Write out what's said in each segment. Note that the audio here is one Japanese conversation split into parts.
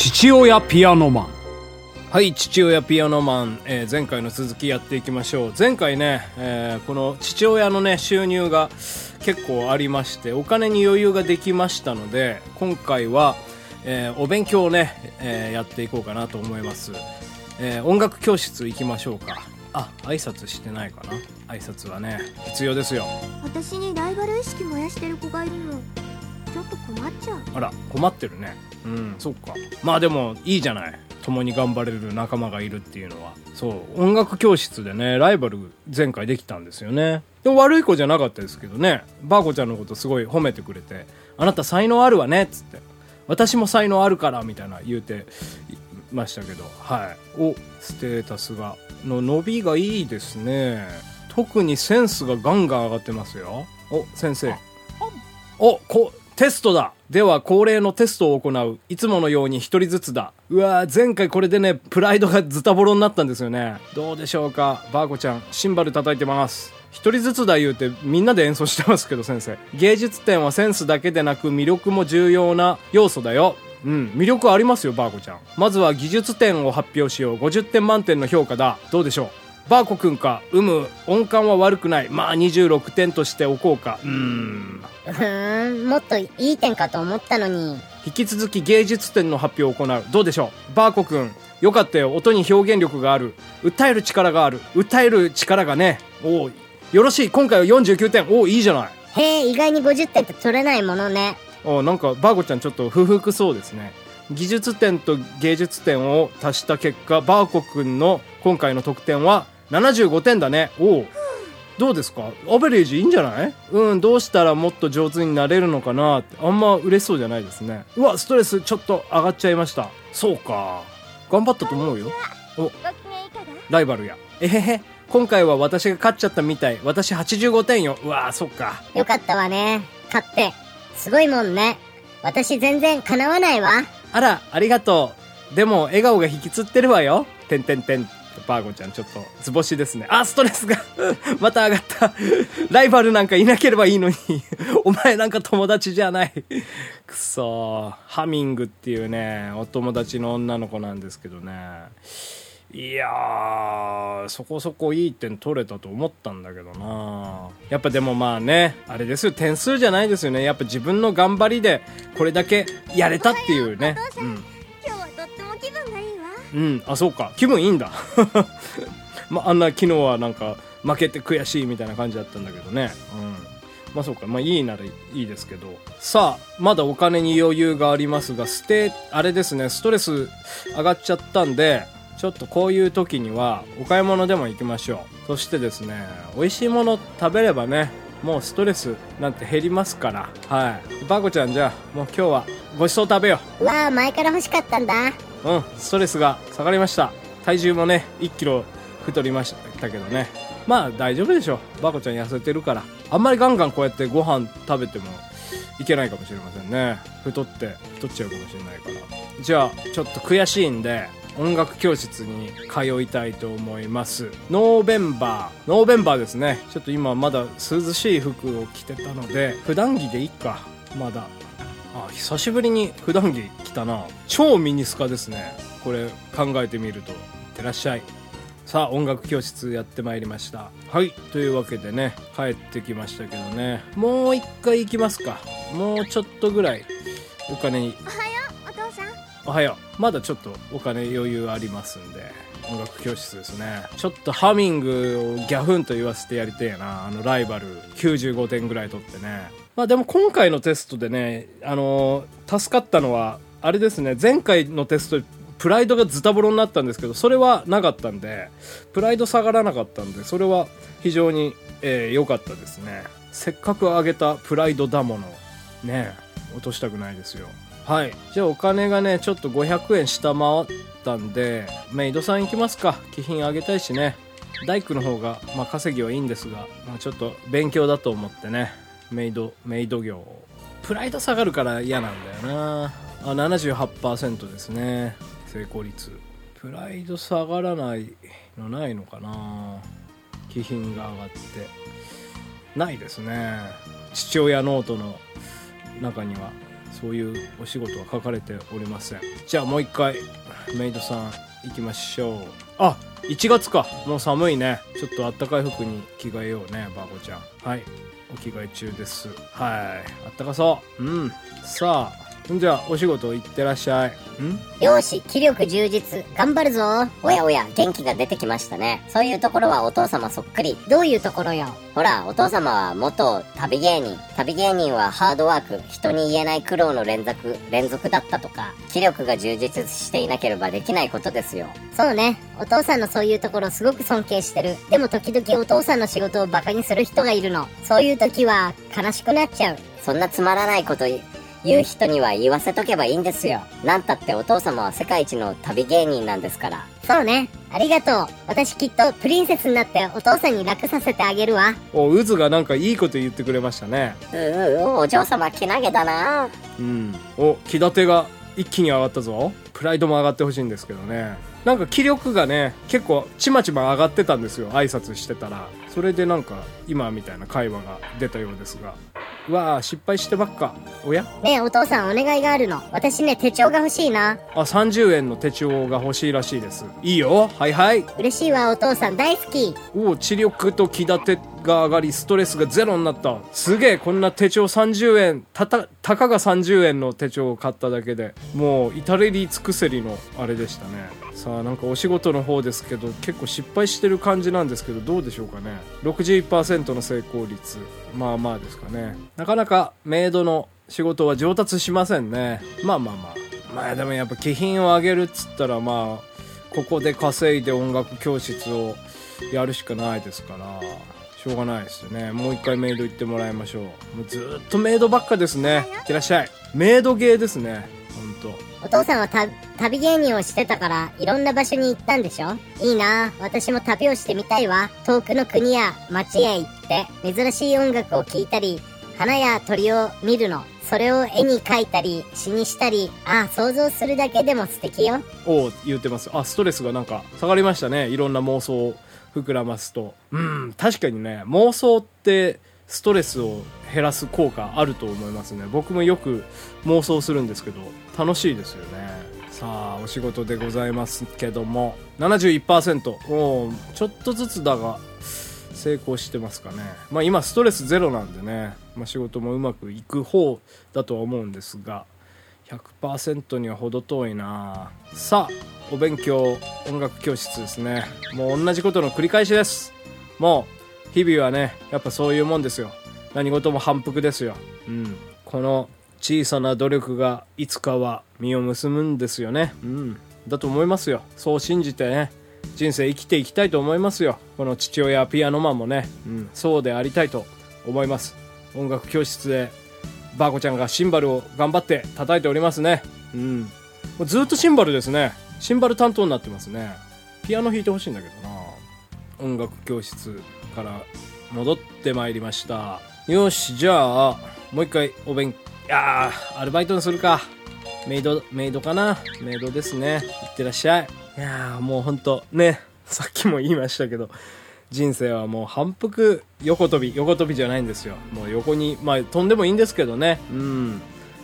父親ピアノマン。はい父親ピアノマン、えー前回の続きやっていきましょう。前回ね、えーこの父親のね収入が結構ありましてお金に余裕ができましたので今回は、えーお勉強をね、えーやっていこうかなと思います、えー音楽教室行きましょうか。あ挨拶してないかな。挨拶はね必要ですよ。私にライバル意識燃やしてる子がいるのちょっと困っちゃう。あら困ってるね。うんそっか。まあでもいいじゃない。共に頑張れる仲間がいるっていうのは。そう音楽教室でねライバル前回できたんですよね。でも悪い子じゃなかったですけどね。バーコちゃんのことすごい褒めてくれて「あなた才能あるわね」っつって「私も才能あるから」みたいな言うていましたけど。はい。おステータスがの伸びがいいですね。特にセンスがガンガン上がってますよ。お先生。おこテストだ。では恒例のテストを行う。いつものように一人ずつだ。うわー前回これでねプライドがズタボロになったんですよね。どうでしょうか？バーコちゃんシンバル叩いてます。一人ずつだ言うてみんなで演奏してますけど先生。芸術点はセンスだけでなく魅力も重要な要素だよ。うん魅力ありますよバーコちゃん。まずは技術点を発表しよう。50点満点の評価だ。どうでしょう？バーコくんか。うむ。音感は悪くない。まあ26点としておこうか。うーん。うーん、もっといい点かと思ったのに。引き続き芸術点の発表を行う。どうでしょう？バーコくんよかったよ。音に表現力がある。訴える力がある。訴える力がね。おおよろしい。今回は49点。おおいいじゃない。へえ、意外に50点って取れないものね。おなんかバーコちゃんちょっと不服そうですね。技術点と芸術点を足した結果バーコくんの今回の得点は75点だね。おおどうですか？アベレージいいんじゃない？うんどうしたらもっと上手になれるのかなって。あんま嬉しそうじゃないですね。うわストレスちょっと上がっちゃいました。そうか。頑張ったと思うよ。お。ライバルや。えへへ。今回は私が勝っちゃったみたい。私85点よ。うわそっか。よかったわね。勝って。すごいもんね。私全然叶わないわ。あら、ありがとう。でも、笑顔が引きつってるわよ。てんてんてん。バーゴちゃん、ちょっと、図星ですね。あ、ストレスが、また上がった。ライバルなんかいなければいいのに。お前なんか友達じゃない。くそ。ハミングっていうね、お友達の女の子なんですけどね。いや、そこそこいい点取れたと思ったんだけどなやっぱでもまあね、あれですよ、点数じゃないですよね。やっぱ自分の頑張りで、これだけやれたっていうね。うん。気分がいいわうん、あ、そうか。気分いいんだ。まあ、あんな昨日はなんか、負けて悔しいみたいな感じだったんだけどね。うん。まあそうか。まあいいならいいですけど。さあ、まだお金に余裕がありますが、ステ、あれですね、ストレス上がっちゃったんで、ちょっとこういう時にはお買い物でも行きましょう。そしてですね、美味しいもの食べればね、もうストレスなんて減りますから。はい。バーコちゃんじゃあ、もう今日はごちそう食べよう。うわあ、前から欲しかったんだ。うん、ストレスが下がりました。体重もね、1キロ太りましたけどね。まあ大丈夫でしょう。バコちゃん痩せてるから。あんまりガンガンこうやってご飯食べてもいけないかもしれませんね。太って、太っちゃうかもしれないから。じゃあ、ちょっと悔しいんで、音楽教室に通いたいと思います。 November。Novemberですね。ちょっと今まだ涼しい服を着てたので、普段着でいいか。まだ。あ久しぶりに普段着着たな。超ミニスカですね。これ考えてみると。いってらっしゃい。さあ音楽教室やってまいりました。はいというわけでね帰ってきましたけどね。もう一回行きますか。もうちょっとぐらい。お金。におはようお父さん。おはよう。まだちょっとお金余裕ありますんで。音楽教室ですね。ちょっとハミングをギャフンと言わせてやりてえな。あのライバル。95点ぐらい取ってねまあでも今回のテストでねあのー助かったのはあれですね前回のテストプライドがズタボロになったんですけどそれはなかったんでプライド下がらなかったんでそれは非常にえーかったですね。せっかく上げたプライドだものね落としたくないですよ。はい。じゃあお金がねちょっと500円下回ったんでメイドさん行きますか。気品あげたいしね。大工の方が、まあ、稼ぎはいいんですが、まあ、ちょっと勉強だと思ってね。メイドメイド業。プライド下がるから嫌なんだよな。あ78%ですね。成功率。プライド下がらないのないのかな。気品が上がって。ないですね。父親ノートの中にはそういうお仕事は書かれておりません。じゃあもう一回メイドさん行きましょう。あ1月か。もう寒いね。ちょっとあったかい服に着替えようねバーコちゃん。はい。お着替え中です。はい。あったかそう。うん。さあじゃあお仕事行ってらっしゃい。ん？よし、気力充実。頑張るぞ。おやおや、元気が出てきましたね。そういうところはお父様そっくり。どういうところよ？ほら、お父様は元旅芸人。旅芸人はハードワーク。人に言えない苦労の連続、連続だったとか。気力が充実していなければできないことですよ。そうね。お父さんのそういうところすごく尊敬してる。でも時々お父さんの仕事をバカにする人がいるの。そういう時は悲しくなっちゃう。そんなつまらないこと言う人には言わせとけばいいんですよ。なんたってお父様は世界一の旅芸人なんですから。そうね。ありがとう。私きっとプリンセスになってお父さんに楽させてあげるわ。お渦がなんかいいこと言ってくれましたねううう、お嬢様けなげだな。うんお気立てが一気に上がったぞプライドも上がってほしいんですけどねなんか気力がね結構ちまちま上がってたんですよ挨拶してたらそれでなんか今みたいな会話が出たようですがうわあ失敗してばっか。おや？ねえお父さんお願いがあるの。私ね手帳が欲しいな。あ30円の手帳が欲しいらしいです。いいよ。はいはい。嬉しいわお父さん。大好き。おお知力と気立てが上がりストレスがゼロになった。すげえこんな手帳30円。たたたかが30円の手帳を買っただけで。もう至れり尽くせりのあれでしたね。さあなんかお仕事の方ですけど結構失敗してる感じなんですけどどうでしょうかね。61%の成功率。まあまあですかね。なかなかメイドの仕事は上達しませんね。まあまあまあ。まあでもやっぱ気品を上げるっつったらまあここで稼いで音楽教室をやるしかないですから。しょうがないですよね。もう一回メイド行ってもらいましょう。もうずーっとメイドばっかですね。いってらっしゃい。メイドゲーですね。ほんと。お父さんはた旅芸人をしてたからいろんな場所に行ったんでしょ？いいな。私も旅をしてみたいわ。遠くの国や街へ行って珍しい音楽を聴いたり花や鳥を見るの。それを絵に描いたり詩にしたりああ想像するだけでも素敵よ。おお言ってます。あストレスがなんか下がりましたね。いろんな妄想を膨らますと。うん確かにね妄想ってストレスを減らす効果あると思いますね。僕もよく妄想するんですけど楽しいですよね。さあお仕事でございますけども。71%おおちょっとずつだが成功してますかね。まあ今ストレスゼロなんでね、まあ、仕事もうまくいく方だとは思うんですが。100%には程遠いな。さあお勉強音楽教室ですね。もう同じことの繰り返しです。もう日々はねやっぱそういうもんですよ。何事も反復ですよ。うん。この小さな努力がいつかは実を結ぶんですよね。うん。だと思いますよ。そう信じてね人生生きていきたいと思いますよ。この父親ピアノマンもね、うん、そうでありたいと思います。音楽教室でバーコちゃんがシンバルを頑張って叩いておりますね。うん。もうずっとシンバルですね。シンバル担当になってますね。ピアノ弾いてほしいんだけどな。音楽教室から戻ってまいりました。よしじゃあもう一回お勉いやーアルバイトにするか。メイドメイドかな。メイドですね。いってらっしゃい。いやーもうほんとねさっきも言いましたけど人生はもう反復横跳び横跳びじゃないんですよ。もう横にまあ飛んでもいいんですけどね。うん。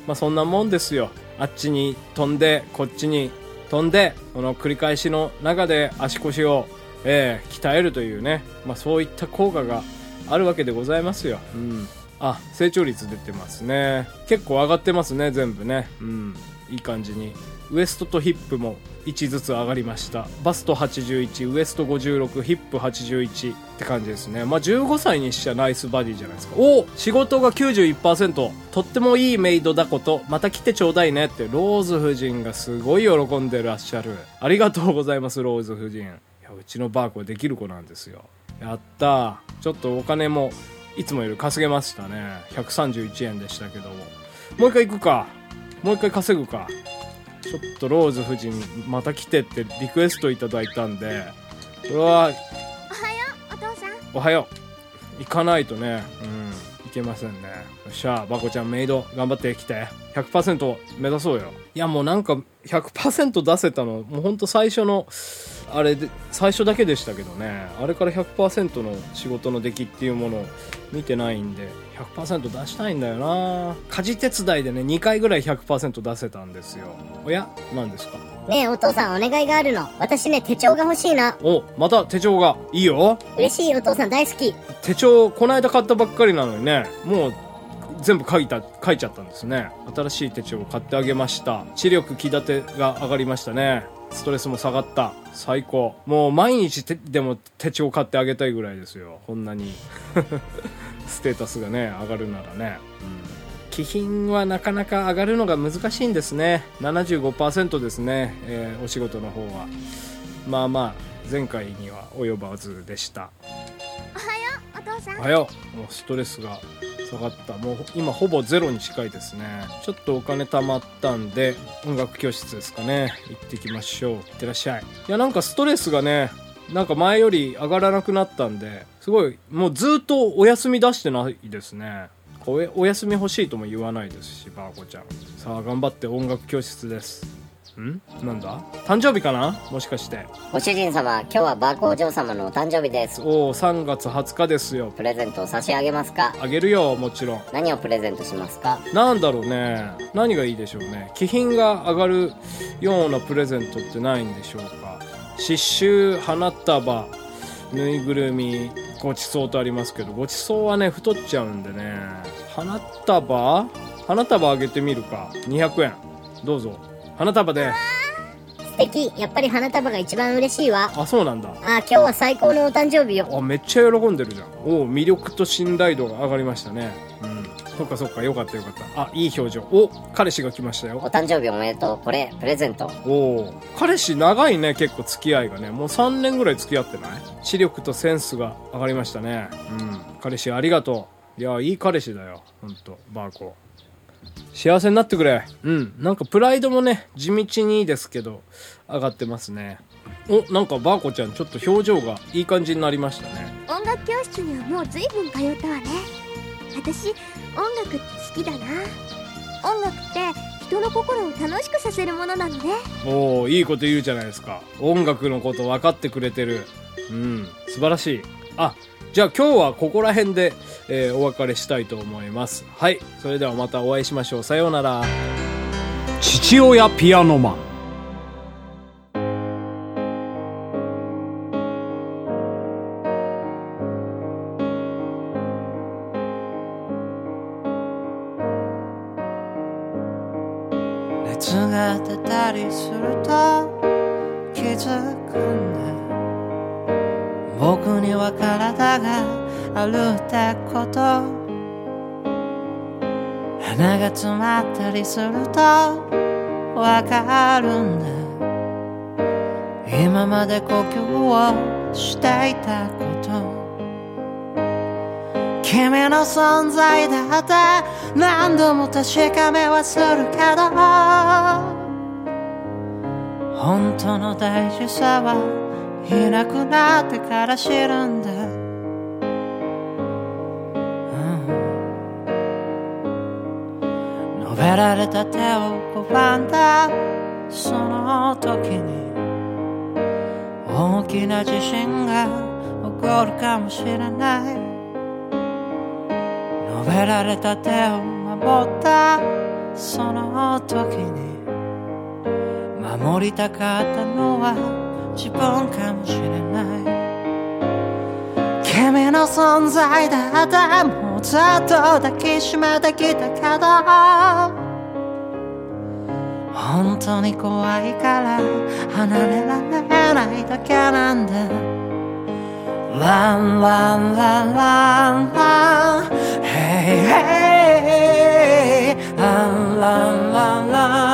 まあそんなもんですよ。あっちに飛んでこっちに飛んでこの繰り返しの中で足腰を、えー鍛えるというね、まあ、そういった効果があるわけでございますよ、うん、あ成長率出てますね。結構上がってますね全部ね。うん。いい感じに。ウエストとヒップも1ずつ上がりました。バスト81ウエスト56ヒップ81って感じですね。まあ15歳にしちゃナイスバディじゃないですか。お仕事が91%とってもいいメイドだこと。また来てちょうだいねって。ローズ夫人がすごい喜んでらっしゃる。ありがとうございますローズ夫人。いやうちのバーコはできる子なんですよ。やったちょっとお金もいつもより稼げましたね。131円でしたけども。もう一回行くか。もう一回稼ぐか。ちょっとローズ夫人また来てってリクエストいただいたんでこれはおはようお父さん。おはよう。行かないとね。うん。いけませんねよっしゃバコちゃんメイド頑張ってきて。100%目指そうよ。いやもうなんか100%出せたのもうほんと最初のあれで最初だけでしたけどね。あれから100%の仕事の出来っていうものを見てないんで100%出したいんだよな。家事手伝いでね2回ぐらい100%出せたんですよ。おや？何ですか？ねえお父さんお願いがあるの。私ね手帳が欲しいな。おまた手帳が。いいよ。嬉しいお父さん大好き。手帳この間買ったばっかりなのにね。もう全部書いた書いちゃったんですね。新しい手帳を買ってあげました。視力気立てが上がりましたね。ストレスも下がった。最高。もう毎日てでも手帳買ってあげたいぐらいですよ。こんなに。ステータスがね上がるならね、うん気品はなかなか上がるのが難しいんですね。75%ですね、えーお仕事の方は。まあまあ前回には及ばずでした。お父さん。おはよう。もうストレスが下がった。もう今ほぼゼロに近いですね。ちょっとお金貯まったんで音楽教室ですかね。行ってきましょう。いってらっしゃい。いやなんかストレスがねなんか前より上がらなくなったんですごいもうずっとお休み出してないですねおやお休み欲しいとも言わないですしバーコちゃん。さあ頑張って音楽教室です。ん？なんだ？誕生日かな？もしかして。ご主人様今日はバーコお嬢様のお誕生日です。おお3月20日ですよ。プレゼントを差し上げますか？あげるよもちろん。何をプレゼントしますか？なんだろうね。何がいいでしょうね。気品が上がるようなプレゼントってないんでしょうか？刺繍花束ぬいぐるみごちそうとありますけどごちそうはね太っちゃうんでね花束花束あげてみるか。200円。どうぞ。花束で素敵。やっぱり花束が一番嬉しいわ。あそうなんだ。あ今日は最高のお誕生日よ。あめっちゃ喜んでるじゃん。おお魅力と信頼度が上がりましたね。うんそっかそっかよかったよかった。あいい表情。お彼氏が来ましたよ。お誕生日おめでとう。これプレゼント。おお彼氏長いね結構付き合いがね。もう3年ぐらい付き合ってない？視力とセンスが上がりましたね。うん。彼氏ありがとう。いやいい彼氏だよ。ほんとバーコ幸せになってくれ。うん。なんかプライドもね地道にですけど上がってますね。おなんかバーコちゃんちょっと表情がいい感じになりましたね。音楽教室にはもう随分通ったわね私音楽って好きだな。音楽って人の心を楽しくさせるものなのねおおいいこと言うじゃないですか。音楽のこと分かってくれてる。うん素晴らしい。あじゃあ今日はここら辺で、えーお別れしたいと思います。はいそれではまたお会いしましょう。さようなら。父親ピアノマンるってこと。鼻が詰まったりするとわかるんだ。今まで呼吸をしていたこと。君の存在だって何度も確かめはするけど。本当の大事さはいなくなってから知るんだ、べられた手を拒んだその時に大きな地震が起こるかもしれない述べられた手を守ったその時に守りたかったのは自分かもしれない君の存在だってもずっと抱きしめてきたけど本当に怖いから離れられないだけなんで。ランランランランラン。ヘイヘイランランランラン。